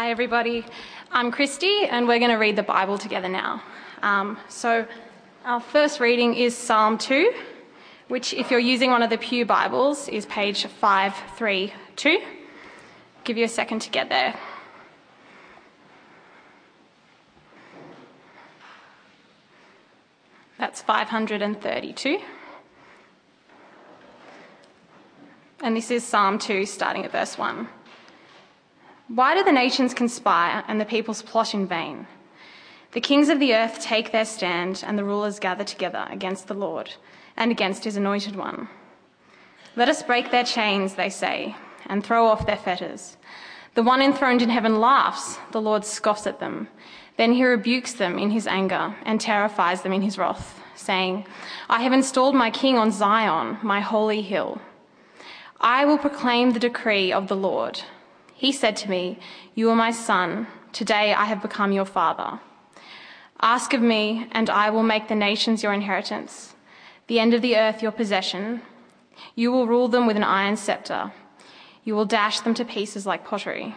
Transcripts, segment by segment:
Hi, everybody. I'm Christy, and we're going to read the Bible together now. Um, so, our first reading is Psalm 2, which, if you're using one of the Pew Bibles, is page 532. Give you a second to get there. That's 532. And this is Psalm 2, starting at verse 1. Why do the nations conspire and the peoples plot in vain? The kings of the earth take their stand, and the rulers gather together against the Lord and against his anointed one. Let us break their chains, they say, and throw off their fetters. The one enthroned in heaven laughs, the Lord scoffs at them. Then he rebukes them in his anger and terrifies them in his wrath, saying, I have installed my king on Zion, my holy hill. I will proclaim the decree of the Lord. He said to me, You are my son. Today I have become your father. Ask of me, and I will make the nations your inheritance, the end of the earth your possession. You will rule them with an iron scepter. You will dash them to pieces like pottery.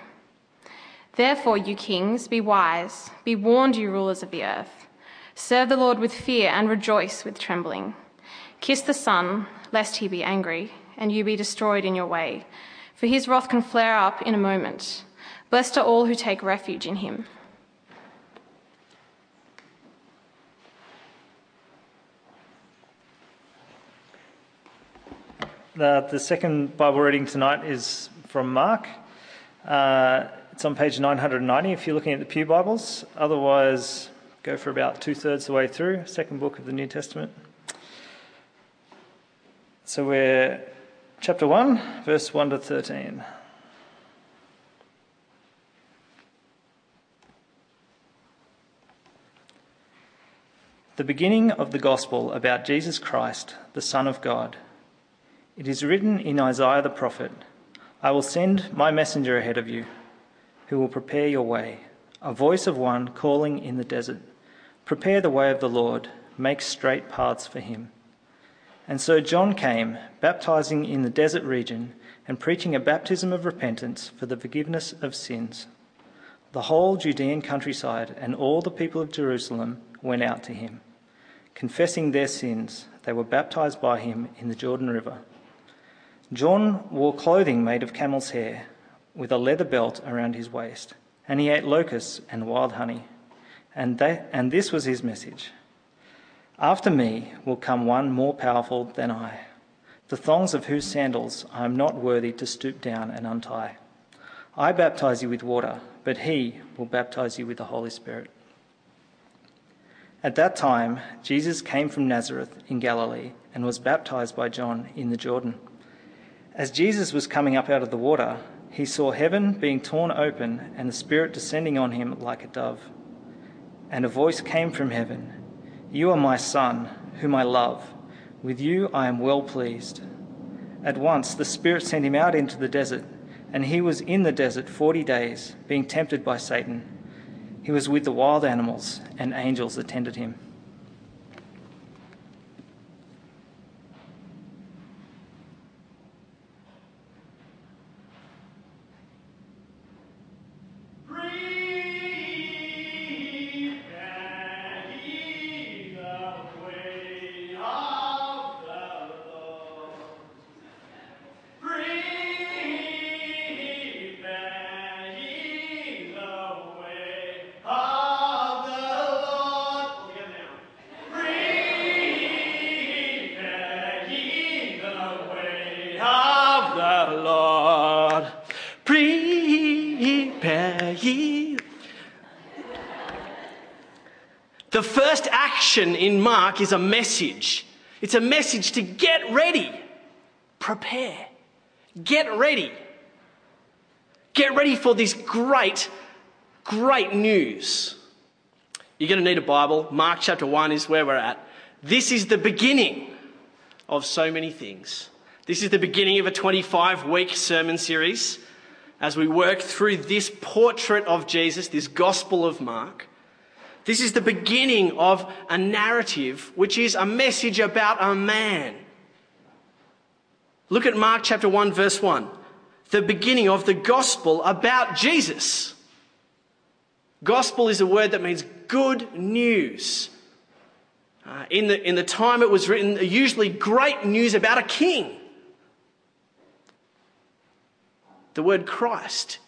Therefore, you kings, be wise. Be warned, you rulers of the earth. Serve the Lord with fear and rejoice with trembling. Kiss the Son, lest he be angry and you be destroyed in your way. For his wrath can flare up in a moment. Blessed are all who take refuge in him. The, the second Bible reading tonight is from Mark. Uh, it's on page 990 if you're looking at the Pew Bibles. Otherwise, go for about two thirds the way through, second book of the New Testament. So we're chapter 1, verse 1 to 13. The beginning of the gospel about Jesus Christ, the Son of God. It is written in Isaiah the prophet I will send my messenger ahead of you, who will prepare your way, a voice of one calling in the desert Prepare the way of the Lord, make straight paths for him. And so John came, baptizing in the desert region and preaching a baptism of repentance for the forgiveness of sins. The whole Judean countryside and all the people of Jerusalem went out to him. Confessing their sins, they were baptized by him in the Jordan River. John wore clothing made of camel's hair, with a leather belt around his waist, and he ate locusts and wild honey. And, that, and this was his message. After me will come one more powerful than I, the thongs of whose sandals I am not worthy to stoop down and untie. I baptize you with water, but he will baptize you with the Holy Spirit. At that time, Jesus came from Nazareth in Galilee and was baptized by John in the Jordan. As Jesus was coming up out of the water, he saw heaven being torn open and the Spirit descending on him like a dove. And a voice came from heaven. You are my Son, whom I love. With you I am well pleased. At once the Spirit sent him out into the desert, and he was in the desert forty days, being tempted by Satan. He was with the wild animals, and angels attended him. Action in Mark is a message. It's a message to get ready, prepare, get ready. Get ready for this great, great news. You're going to need a Bible. Mark chapter 1 is where we're at. This is the beginning of so many things. This is the beginning of a 25 week sermon series as we work through this portrait of Jesus, this Gospel of Mark. This is the beginning of a narrative which is a message about a man. Look at Mark chapter 1, verse 1. The beginning of the gospel about Jesus. Gospel is a word that means good news. Uh, in, the, in the time it was written, usually great news about a king. The word Christ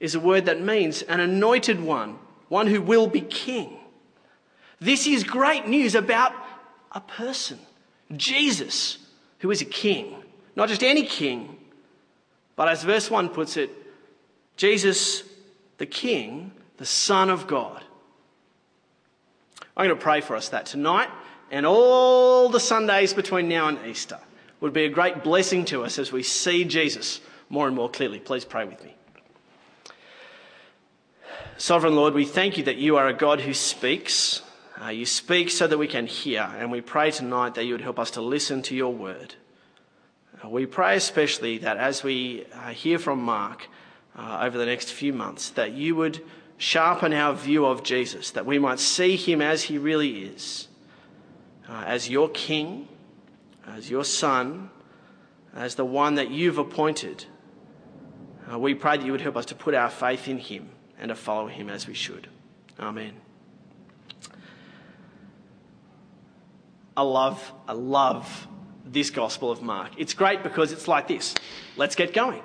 is a word that means an anointed one, one who will be king. This is great news about a person, Jesus, who is a king. Not just any king, but as verse 1 puts it, Jesus, the king, the Son of God. I'm going to pray for us that tonight and all the Sundays between now and Easter would be a great blessing to us as we see Jesus more and more clearly. Please pray with me. Sovereign Lord, we thank you that you are a God who speaks. Uh, you speak so that we can hear, and we pray tonight that you would help us to listen to your word. Uh, we pray especially that as we uh, hear from Mark uh, over the next few months, that you would sharpen our view of Jesus, that we might see him as he really is, uh, as your king, as your son, as the one that you've appointed. Uh, we pray that you would help us to put our faith in him and to follow him as we should. Amen. I love, I love this Gospel of Mark. It's great because it's like this. Let's get going.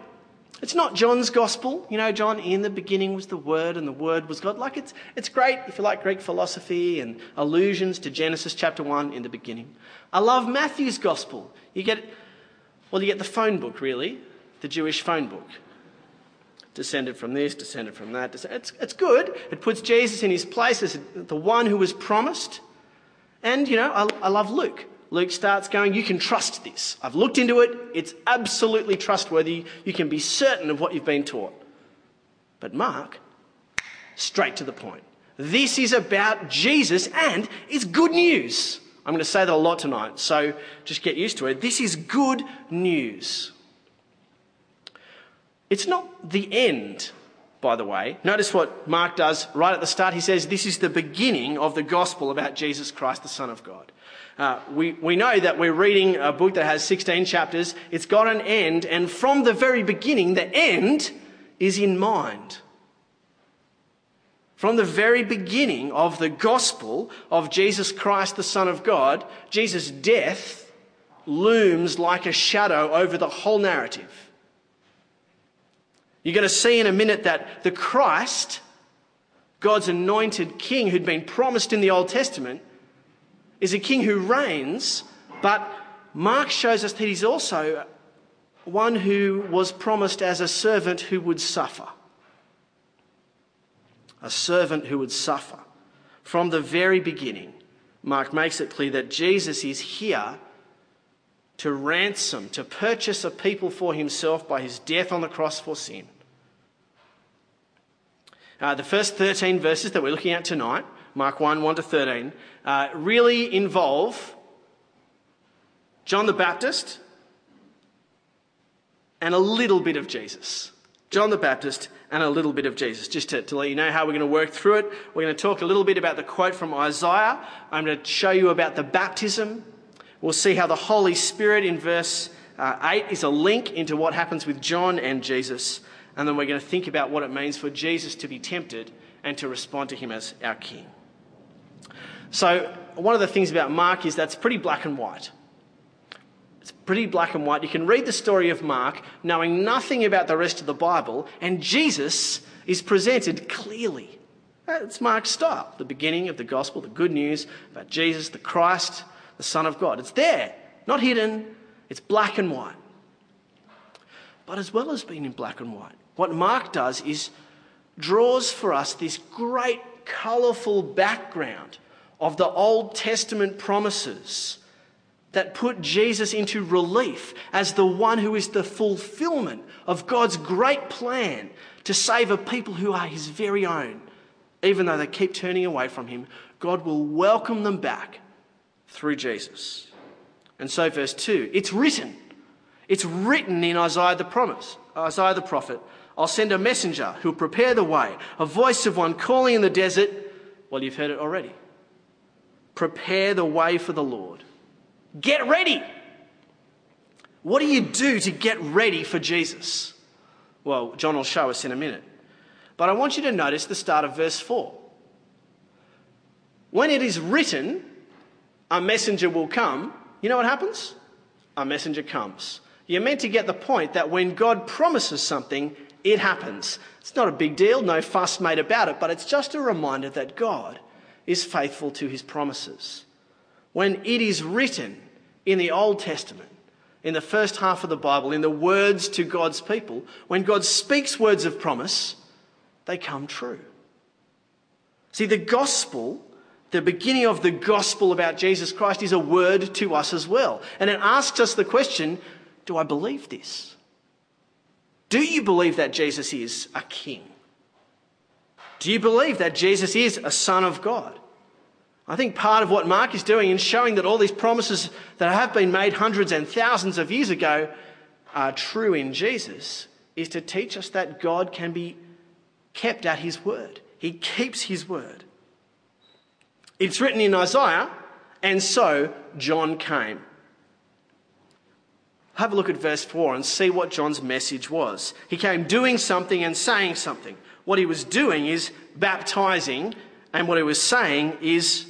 It's not John's Gospel. You know, John, in the beginning was the Word and the Word was God. Like, it's, it's great if you like Greek philosophy and allusions to Genesis chapter 1 in the beginning. I love Matthew's Gospel. You get, well, you get the phone book, really, the Jewish phone book descended from this, descended from that. It's, it's good. It puts Jesus in his place as the one who was promised. And, you know, I, I love Luke. Luke starts going, You can trust this. I've looked into it. It's absolutely trustworthy. You can be certain of what you've been taught. But Mark, straight to the point. This is about Jesus and it's good news. I'm going to say that a lot tonight, so just get used to it. This is good news. It's not the end, by the way. Notice what Mark does right at the start. He says, This is the beginning of the gospel about Jesus Christ, the Son of God. Uh, we, we know that we're reading a book that has 16 chapters. It's got an end, and from the very beginning, the end is in mind. From the very beginning of the gospel of Jesus Christ, the Son of God, Jesus' death looms like a shadow over the whole narrative. You're going to see in a minute that the Christ, God's anointed king who'd been promised in the Old Testament, is a king who reigns, but Mark shows us that he's also one who was promised as a servant who would suffer. A servant who would suffer. From the very beginning, Mark makes it clear that Jesus is here to ransom, to purchase a people for himself by his death on the cross for sin. Uh, the first 13 verses that we're looking at tonight, Mark 1 1 to 13, uh, really involve John the Baptist and a little bit of Jesus. John the Baptist and a little bit of Jesus. Just to, to, let you know how we're going to work through it, we're going to talk a little bit about the quote from Isaiah. I'm going to show you about the baptism We'll see how the Holy Spirit in verse uh, 8 is a link into what happens with John and Jesus. And then we're going to think about what it means for Jesus to be tempted and to respond to him as our king. So, one of the things about Mark is that's pretty black and white. It's pretty black and white. You can read the story of Mark knowing nothing about the rest of the Bible, and Jesus is presented clearly. It's Mark's style. The beginning of the gospel, the good news about Jesus, the Christ, the Son of God. It's there, not hidden, it's black and white. But as well as being in black and white, what Mark does is draws for us this great, colourful background of the Old Testament promises that put Jesus into relief as the one who is the fulfillment of God's great plan to save a people who are his very own. Even though they keep turning away from him, God will welcome them back through Jesus. And so, verse 2 it's written. It's written in Isaiah the promise, Isaiah the prophet. I'll send a messenger who'll prepare the way, a voice of one calling in the desert. Well, you've heard it already. Prepare the way for the Lord. Get ready. What do you do to get ready for Jesus? Well, John will show us in a minute. But I want you to notice the start of verse 4. When it is written, a messenger will come, you know what happens? A messenger comes. You're meant to get the point that when God promises something, it happens. It's not a big deal, no fuss made about it, but it's just a reminder that God is faithful to his promises. When it is written in the Old Testament, in the first half of the Bible, in the words to God's people, when God speaks words of promise, they come true. See, the gospel, the beginning of the gospel about Jesus Christ, is a word to us as well. And it asks us the question do I believe this? Do you believe that Jesus is a king? Do you believe that Jesus is a son of God? I think part of what Mark is doing in showing that all these promises that have been made hundreds and thousands of years ago are true in Jesus is to teach us that God can be kept at his word. He keeps his word. It's written in Isaiah, and so John came. Have a look at verse 4 and see what John's message was. He came doing something and saying something. What he was doing is baptizing, and what he was saying is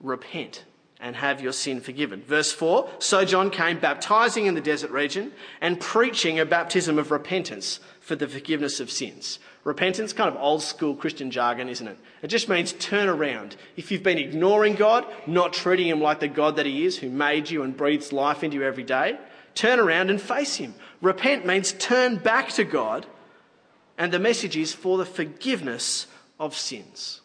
repent and have your sin forgiven. Verse 4 So John came baptizing in the desert region and preaching a baptism of repentance for the forgiveness of sins. Repentance, kind of old school Christian jargon, isn't it? It just means turn around. If you've been ignoring God, not treating Him like the God that He is, who made you and breathes life into you every day, turn around and face Him. Repent means turn back to God, and the message is for the forgiveness of sins.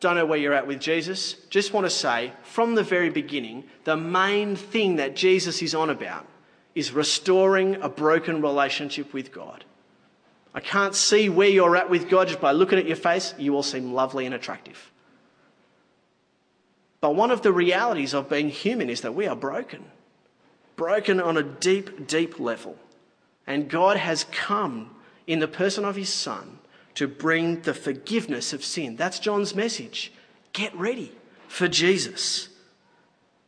Don't know where you're at with Jesus. Just want to say, from the very beginning, the main thing that Jesus is on about is restoring a broken relationship with God. I can't see where you're at with God just by looking at your face. You all seem lovely and attractive. But one of the realities of being human is that we are broken, broken on a deep, deep level. And God has come in the person of his Son to bring the forgiveness of sin. That's John's message. Get ready for Jesus.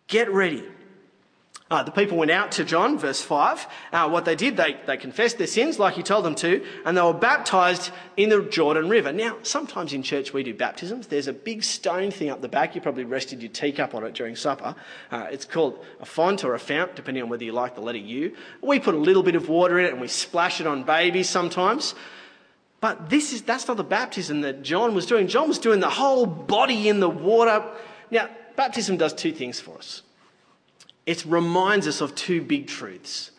Get ready. Uh, the people went out to John, verse 5. Uh, what they did, they, they confessed their sins like he told them to, and they were baptized in the Jordan River. Now, sometimes in church we do baptisms. There's a big stone thing up the back. You probably rested your teacup on it during supper. Uh, it's called a font or a fount, depending on whether you like the letter U. We put a little bit of water in it and we splash it on babies sometimes. But this is, that's not the baptism that John was doing. John was doing the whole body in the water. Now, baptism does two things for us. It reminds us of two big truths.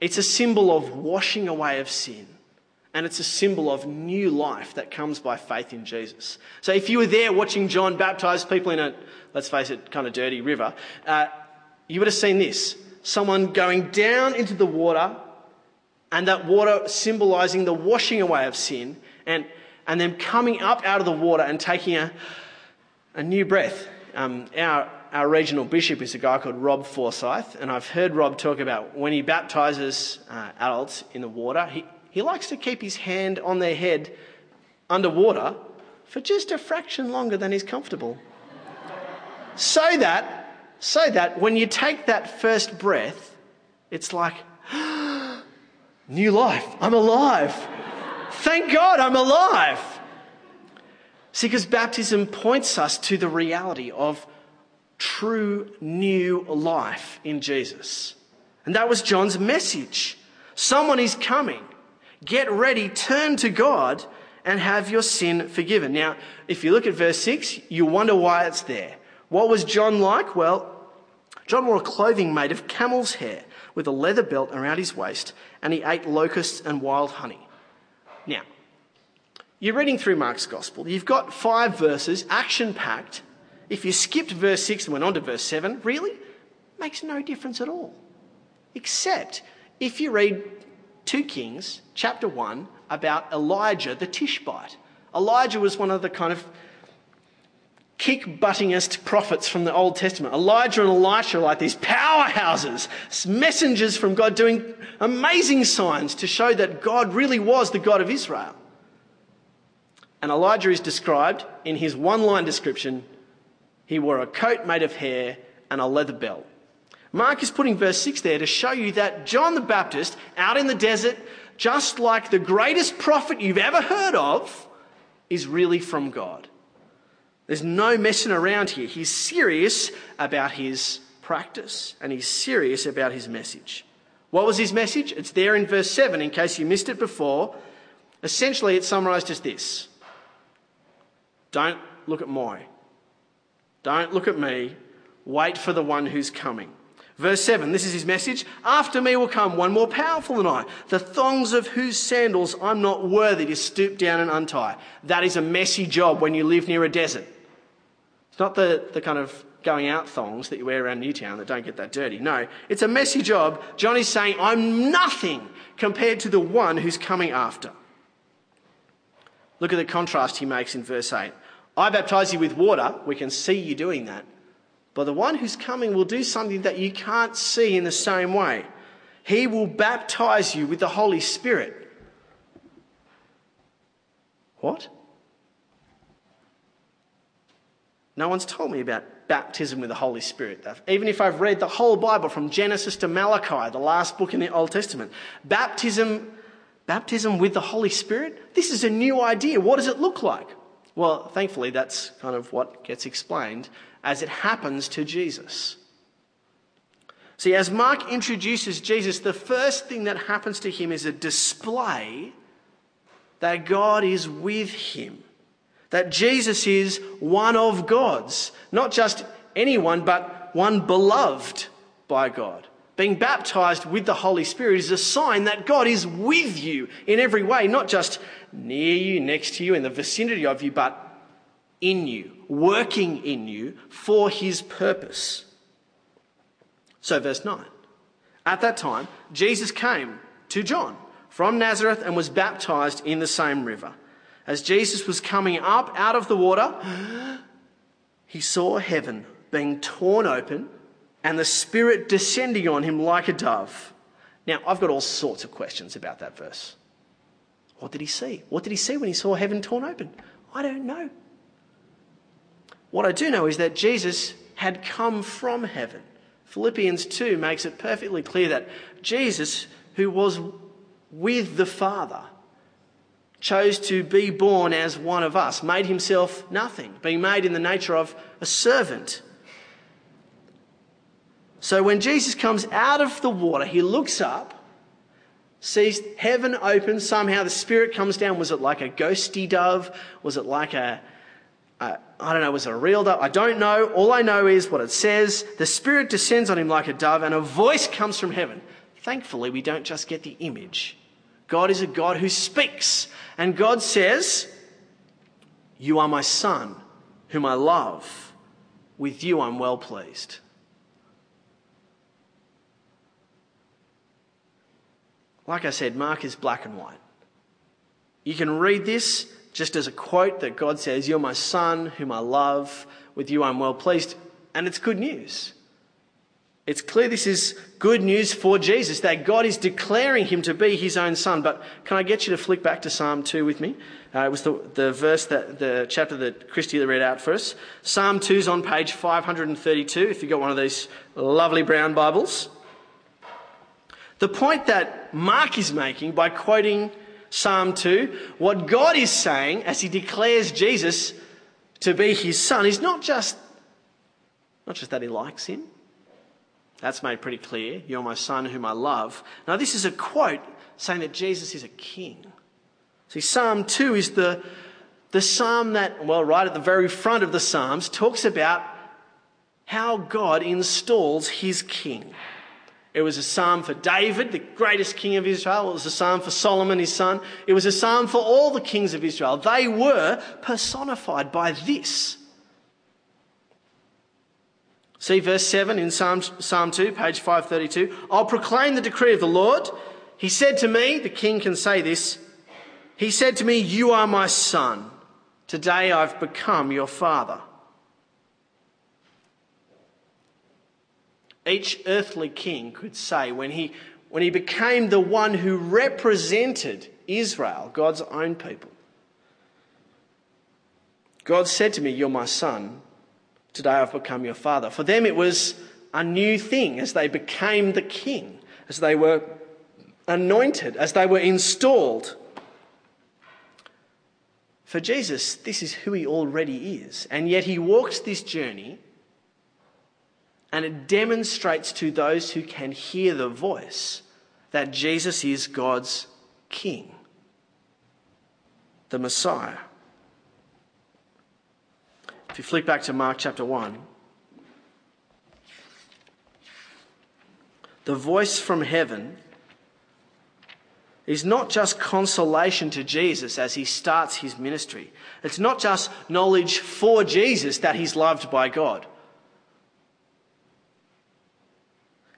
It's a symbol of washing away of sin, and it's a symbol of new life that comes by faith in Jesus. So if you were there watching John baptize people in a, let's face it, kind of dirty river, uh, you would have seen this. Someone going down into the water and that water symbolizing the washing away of sin, and, and then coming up out of the water and taking a, a new breath. Um, our, our regional bishop is a guy called Rob Forsyth, and I've heard Rob talk about when he baptizes uh, adults in the water, he, he likes to keep his hand on their head underwater for just a fraction longer than is comfortable. so that, so that when you take that first breath, it's like, New life. I'm alive. Thank God I'm alive. See, because baptism points us to the reality of true new life in Jesus. And that was John's message. Someone is coming. Get ready, turn to God, and have your sin forgiven. Now, if you look at verse 6, you wonder why it's there. What was John like? Well, John wore clothing made of camel's hair with a leather belt around his waist, and he ate locusts and wild honey. Now, you're reading through Mark's gospel. You've got five verses, action packed. If you skipped verse 6 and went on to verse 7, really? Makes no difference at all. Except if you read 2 Kings, chapter 1, about Elijah the Tishbite. Elijah was one of the kind of kick buttingest prophets from the Old Testament. Elijah and Elisha are like these powerhouses, messengers from God doing amazing signs to show that God really was the God of Israel. And Elijah is described in his one line description he wore a coat made of hair and a leather belt. Mark is putting verse 6 there to show you that John the Baptist, out in the desert, just like the greatest prophet you've ever heard of, is really from God. There's no messing around here. He's serious about his practice and he's serious about his message. What was his message? It's there in verse 7 in case you missed it before. Essentially, it's summarized as this Don't look at Moi. Don't look at me. Wait for the one who's coming. Verse 7, this is his message. After me will come one more powerful than I, the thongs of whose sandals I'm not worthy to stoop down and untie. That is a messy job when you live near a desert. It's not the, the kind of going out thongs that you wear around Newtown that don't get that dirty. No, it's a messy job. John is saying, I'm nothing compared to the one who's coming after. Look at the contrast he makes in verse 8. I baptize you with water. We can see you doing that. But the one who's coming will do something that you can't see in the same way. He will baptize you with the Holy Spirit. What? No one's told me about baptism with the Holy Spirit. Even if I've read the whole Bible from Genesis to Malachi, the last book in the Old Testament, baptism, baptism with the Holy Spirit, this is a new idea. What does it look like? Well, thankfully, that's kind of what gets explained as it happens to Jesus. See, as Mark introduces Jesus, the first thing that happens to him is a display that God is with him, that Jesus is one of God's, not just anyone, but one beloved by God. Being baptized with the Holy Spirit is a sign that God is with you in every way, not just near you, next to you, in the vicinity of you, but in you, working in you for his purpose. So, verse 9. At that time, Jesus came to John from Nazareth and was baptized in the same river. As Jesus was coming up out of the water, he saw heaven being torn open and the Spirit descending on him like a dove. Now, I've got all sorts of questions about that verse. What did he see? What did he see when he saw heaven torn open? I don't know. What I do know is that Jesus had come from heaven. Philippians 2 makes it perfectly clear that Jesus, who was with the Father, chose to be born as one of us, made himself nothing, being made in the nature of a servant. So when Jesus comes out of the water, he looks up, sees heaven open, somehow the Spirit comes down. Was it like a ghosty dove? Was it like a, I don't know, was it a real dove? I don't know. All I know is what it says. The Spirit descends on him like a dove, and a voice comes from heaven. Thankfully, we don't just get the image. God is a God who speaks. And God says, You are my Son, whom I love. With you I'm well pleased. Like I said, Mark is black and white. You can read this just as a quote that God says, You're my son, whom I love, with you I'm well pleased. And it's good news. It's clear this is good news for Jesus, that God is declaring him to be his own son. But can I get you to flick back to Psalm 2 with me? Uh, it was the, the verse that, the chapter that Christy read out for us. Psalm 2 is on page 532, if you've got one of these lovely brown Bibles. The point that Mark is making by quoting Psalm 2, what God is saying as he declares Jesus to be his son is not just, not just that he likes him. That's made pretty clear. You're my son whom I love. Now, this is a quote saying that Jesus is a king. See, Psalm 2 is the, the psalm that, well, right at the very front of the Psalms, talks about how God installs his king. It was a psalm for David, the greatest king of Israel. It was a psalm for Solomon, his son. It was a psalm for all the kings of Israel. They were personified by this. See verse 7 in Psalm, Psalm 2, page 532. I'll proclaim the decree of the Lord. He said to me, the king can say this, he said to me, You are my son. Today I've become your father. Each earthly king could say when he, when he became the one who represented Israel, God's own people. God said to me, You're my son. Today I've become your father. For them, it was a new thing as they became the king, as they were anointed, as they were installed. For Jesus, this is who he already is. And yet he walks this journey and it demonstrates to those who can hear the voice that Jesus is God's King, the Messiah. If you flick back to Mark chapter 1, the voice from heaven is not just consolation to Jesus as he starts his ministry. It's not just knowledge for Jesus that he's loved by God.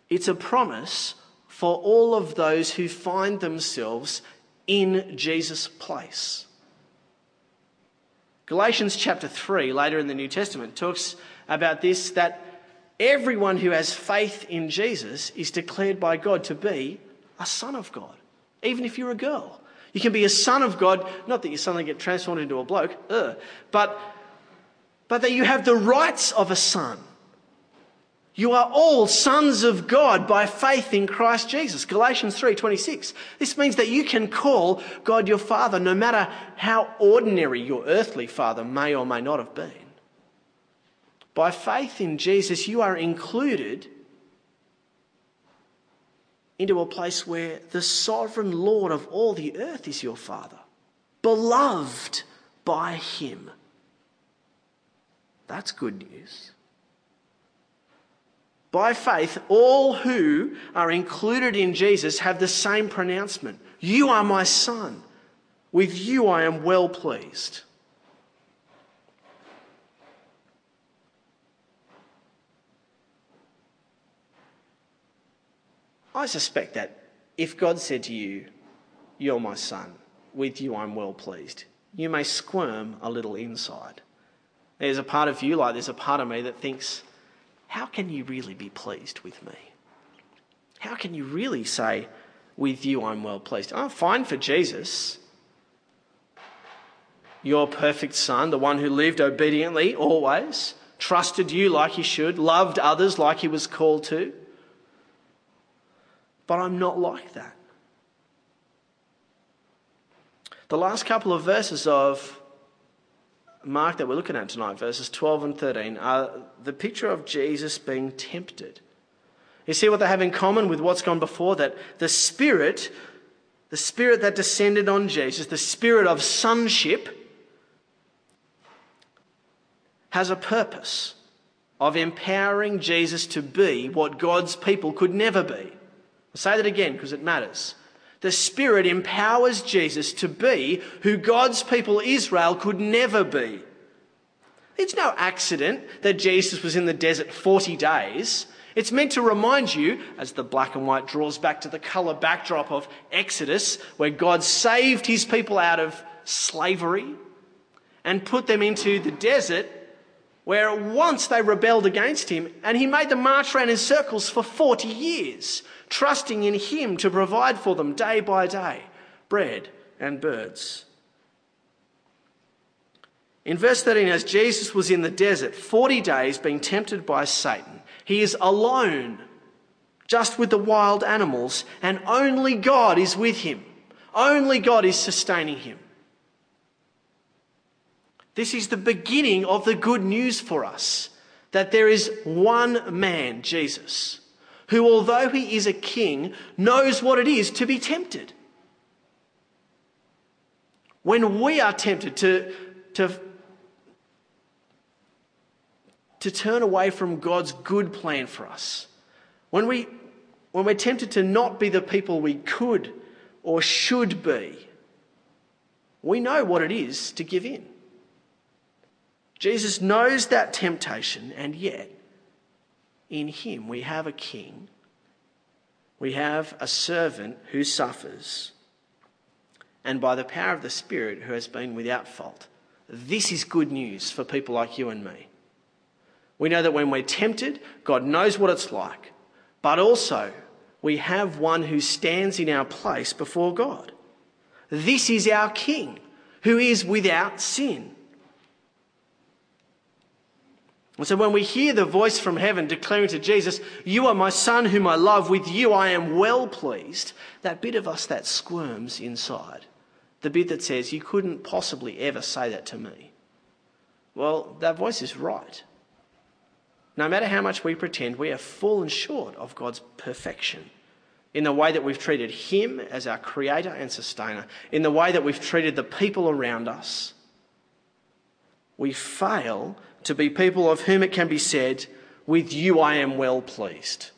It's a promise for all of those who find themselves in Jesus' place. Galatians chapter 3, later in the New Testament, talks about this that everyone who has faith in Jesus is declared by God to be a son of God even if you're a girl. You can be a son of God, not that you suddenly get transformed into a bloke, ugh, but, but that you have the rights of a son. You are all sons of God by faith in Christ Jesus. Galatians 3:26. This means that you can call God your father no matter how ordinary your earthly father may or may not have been. By faith in Jesus you are included into a place where the sovereign Lord of all the earth is your Father, beloved by Him. That's good news. By faith, all who are included in Jesus have the same pronouncement You are my Son. With you I am well pleased. I suspect that if God said to you, You're my son, with you I'm well pleased, you may squirm a little inside. There's a part of you, like there's a part of me that thinks, How can you really be pleased with me? How can you really say, With you I'm well pleased? I'm fine for Jesus. Your perfect son, the one who lived obediently always, trusted you like he should, loved others like he was called to. But I'm not like that. The last couple of verses of Mark that we're looking at tonight, verses 12 and 13, are the picture of Jesus being tempted. You see what they have in common with what's gone before? That the Spirit, the Spirit that descended on Jesus, the Spirit of sonship, has a purpose of empowering Jesus to be what God's people could never be. I'll say that again because it matters. The Spirit empowers Jesus to be who God's people Israel could never be. It's no accident that Jesus was in the desert 40 days. It's meant to remind you, as the black and white draws back to the colour backdrop of Exodus, where God saved his people out of slavery and put them into the desert, where once they rebelled against him and he made them march around in circles for 40 years trusting in Him to provide for them day by day bread and birds. In verse 13, as Jesus was in the desert, 40 days being tempted by Satan, he is alone, just with the wild animals, and only God is with him. Only God is sustaining him. This is the beginning of the good news for us that there is one man, Jesus, who, although he is a king, knows what it is to be tempted. When we are tempted to, to, to turn away from God's good plan for us, when, we, when we're tempted to not be the people we could or should be, we know what it is to give in. Jesus knows that temptation, and yet in him we have a king, we have a servant who suffers, and by the power of the Spirit who has been without fault. This is good news for people like you and me. We know that when we're tempted, God knows what it's like, but also we have one who stands in our place before God. This is our King who is without sin. And so when we hear the voice from heaven declaring to Jesus, You are my son whom I love, with you I am well pleased, that bit of us that squirms inside, the bit that says, You couldn't possibly ever say that to me. Well, that voice is right. No matter how much we pretend, we have fallen short of God's perfection in the way that we've treated Him as our creator and sustainer, in the way that we've treated the people around us. We fail to be people of whom it can be said, With you I am well pleased.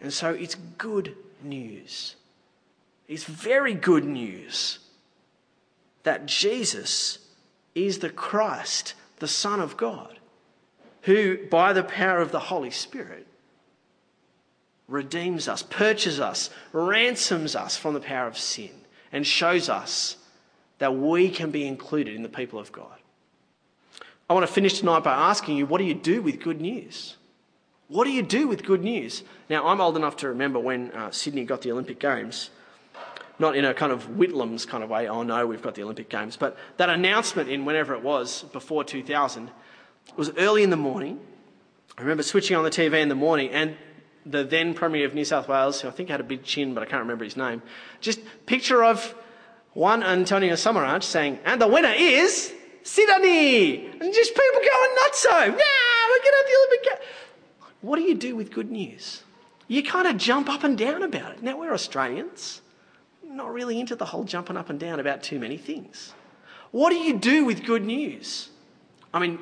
And so it's good news. It's very good news that Jesus is the Christ, the Son of God, who, by the power of the Holy Spirit, redeems us, purchases us, ransoms us from the power of sin, and shows us that we can be included in the people of God. I want to finish tonight by asking you what do you do with good news? What do you do with good news? Now, I'm old enough to remember when uh, Sydney got the Olympic Games. Not in a kind of Whitlam's kind of way, oh no, we've got the Olympic Games. But that announcement in whenever it was, before 2000, was early in the morning. I remember switching on the TV in the morning and the then Premier of New South Wales, who I think had a big chin, but I can't remember his name, just picture of one Antonio Samaranch saying, and the winner is Sydney! And just people going nuts so. Yeah, we're going to have the Olympic Games. What do you do with good news? You kind of jump up and down about it. Now, we're Australians, not really into the whole jumping up and down about too many things. What do you do with good news? I mean,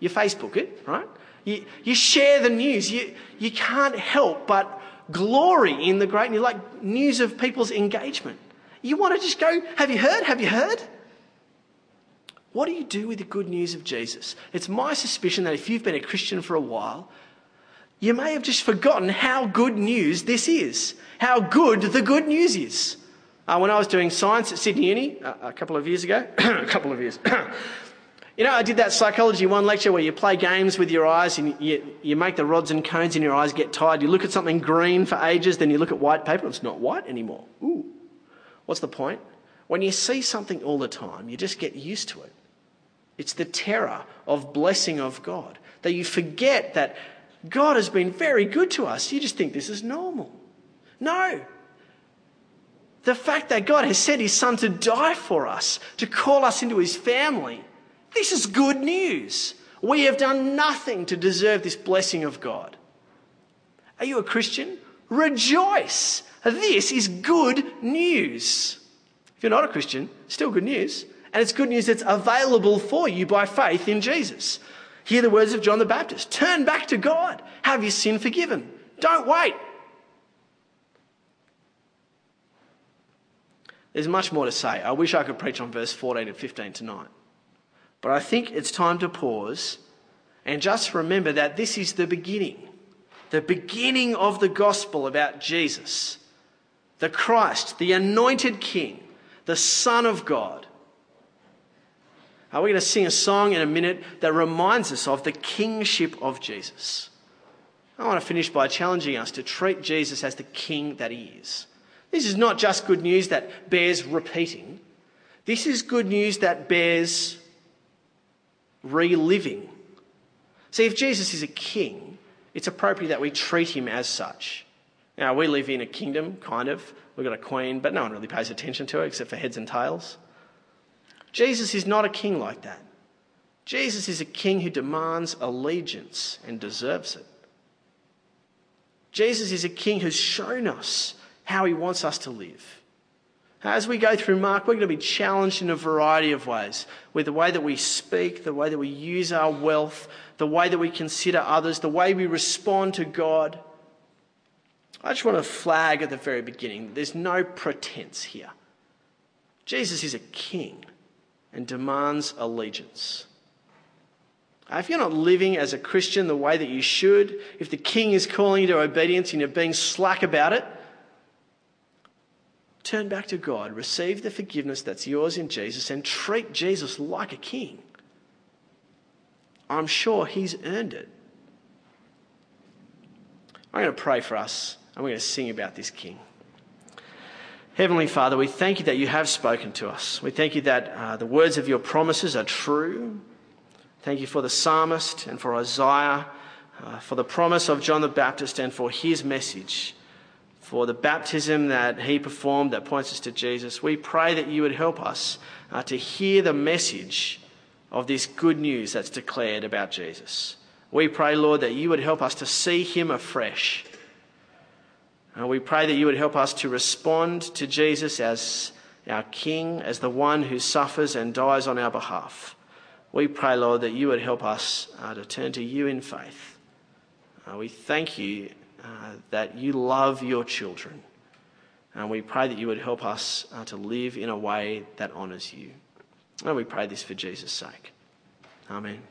you Facebook it, right? You, you share the news. You, you can't help but glory in the great news, like news of people's engagement. You want to just go, have you heard? Have you heard? What do you do with the good news of Jesus? It's my suspicion that if you've been a Christian for a while, you may have just forgotten how good news this is, how good the good news is. Uh, when I was doing science at Sydney Uni uh, a couple of years ago, a couple of years, you know, I did that psychology one lecture where you play games with your eyes and you, you make the rods and cones in your eyes get tired. You look at something green for ages, then you look at white paper, it's not white anymore. Ooh. What's the point? When you see something all the time, you just get used to it. It's the terror of blessing of God that you forget that God has been very good to us. You just think this is normal. No. The fact that God has sent his son to die for us, to call us into his family, this is good news. We have done nothing to deserve this blessing of God. Are you a Christian? Rejoice. This is good news. If you're not a Christian, still good news. And it's good news that's available for you by faith in Jesus. Hear the words of John the Baptist. Turn back to God. Have your sin forgiven. Don't wait. There's much more to say. I wish I could preach on verse 14 and 15 tonight. But I think it's time to pause and just remember that this is the beginning. The beginning of the gospel about Jesus, the Christ, the anointed King, the Son of God Are we're going to sing a song in a minute that reminds us of the kingship of Jesus. I want to finish by challenging us to treat Jesus as the king that he is. This is not just good news that bears repeating, this is good news that bears reliving. See, if Jesus is a king, it's appropriate that we treat him as such. Now, we live in a kingdom, kind of. We've got a queen, but no one really pays attention to her except for heads and tails. Jesus is not a king like that. Jesus is a king who demands allegiance and deserves it. Jesus is a king who's shown us how he wants us to live. As we go through Mark, we're going to be challenged in a variety of ways with the way that we speak, the way that we use our wealth, the way that we consider others, the way we respond to God. I just want to flag at the very beginning there's no pretense here. Jesus is a king and demands allegiance. If you're not living as a Christian the way that you should, if the king is calling you to obedience and you're being slack about it, turn back to God, receive the forgiveness that's yours in Jesus, and treat Jesus like a king. I'm sure he's earned it. I'm going to pray for us, and we're going to sing about this king. Heavenly Father, we thank you that you have spoken to us. We thank you that uh, the words of your promises are true. Thank you for the psalmist and for Isaiah, uh, for the promise of John the Baptist and for his message, for the baptism that he performed that points us to Jesus. We pray that you would help us uh, to hear the message of this good news that's declared about Jesus. We pray, Lord, that you would help us to see him afresh. And we pray that you would help us to respond to Jesus as our King, as the one who suffers and dies on our behalf. We pray, Lord, that you would help us uh, to turn to you in faith. Uh, we thank you uh, that you love your children. And we pray that you would help us uh, to live in a way that honours you. And we pray this for Jesus' sake. Amen.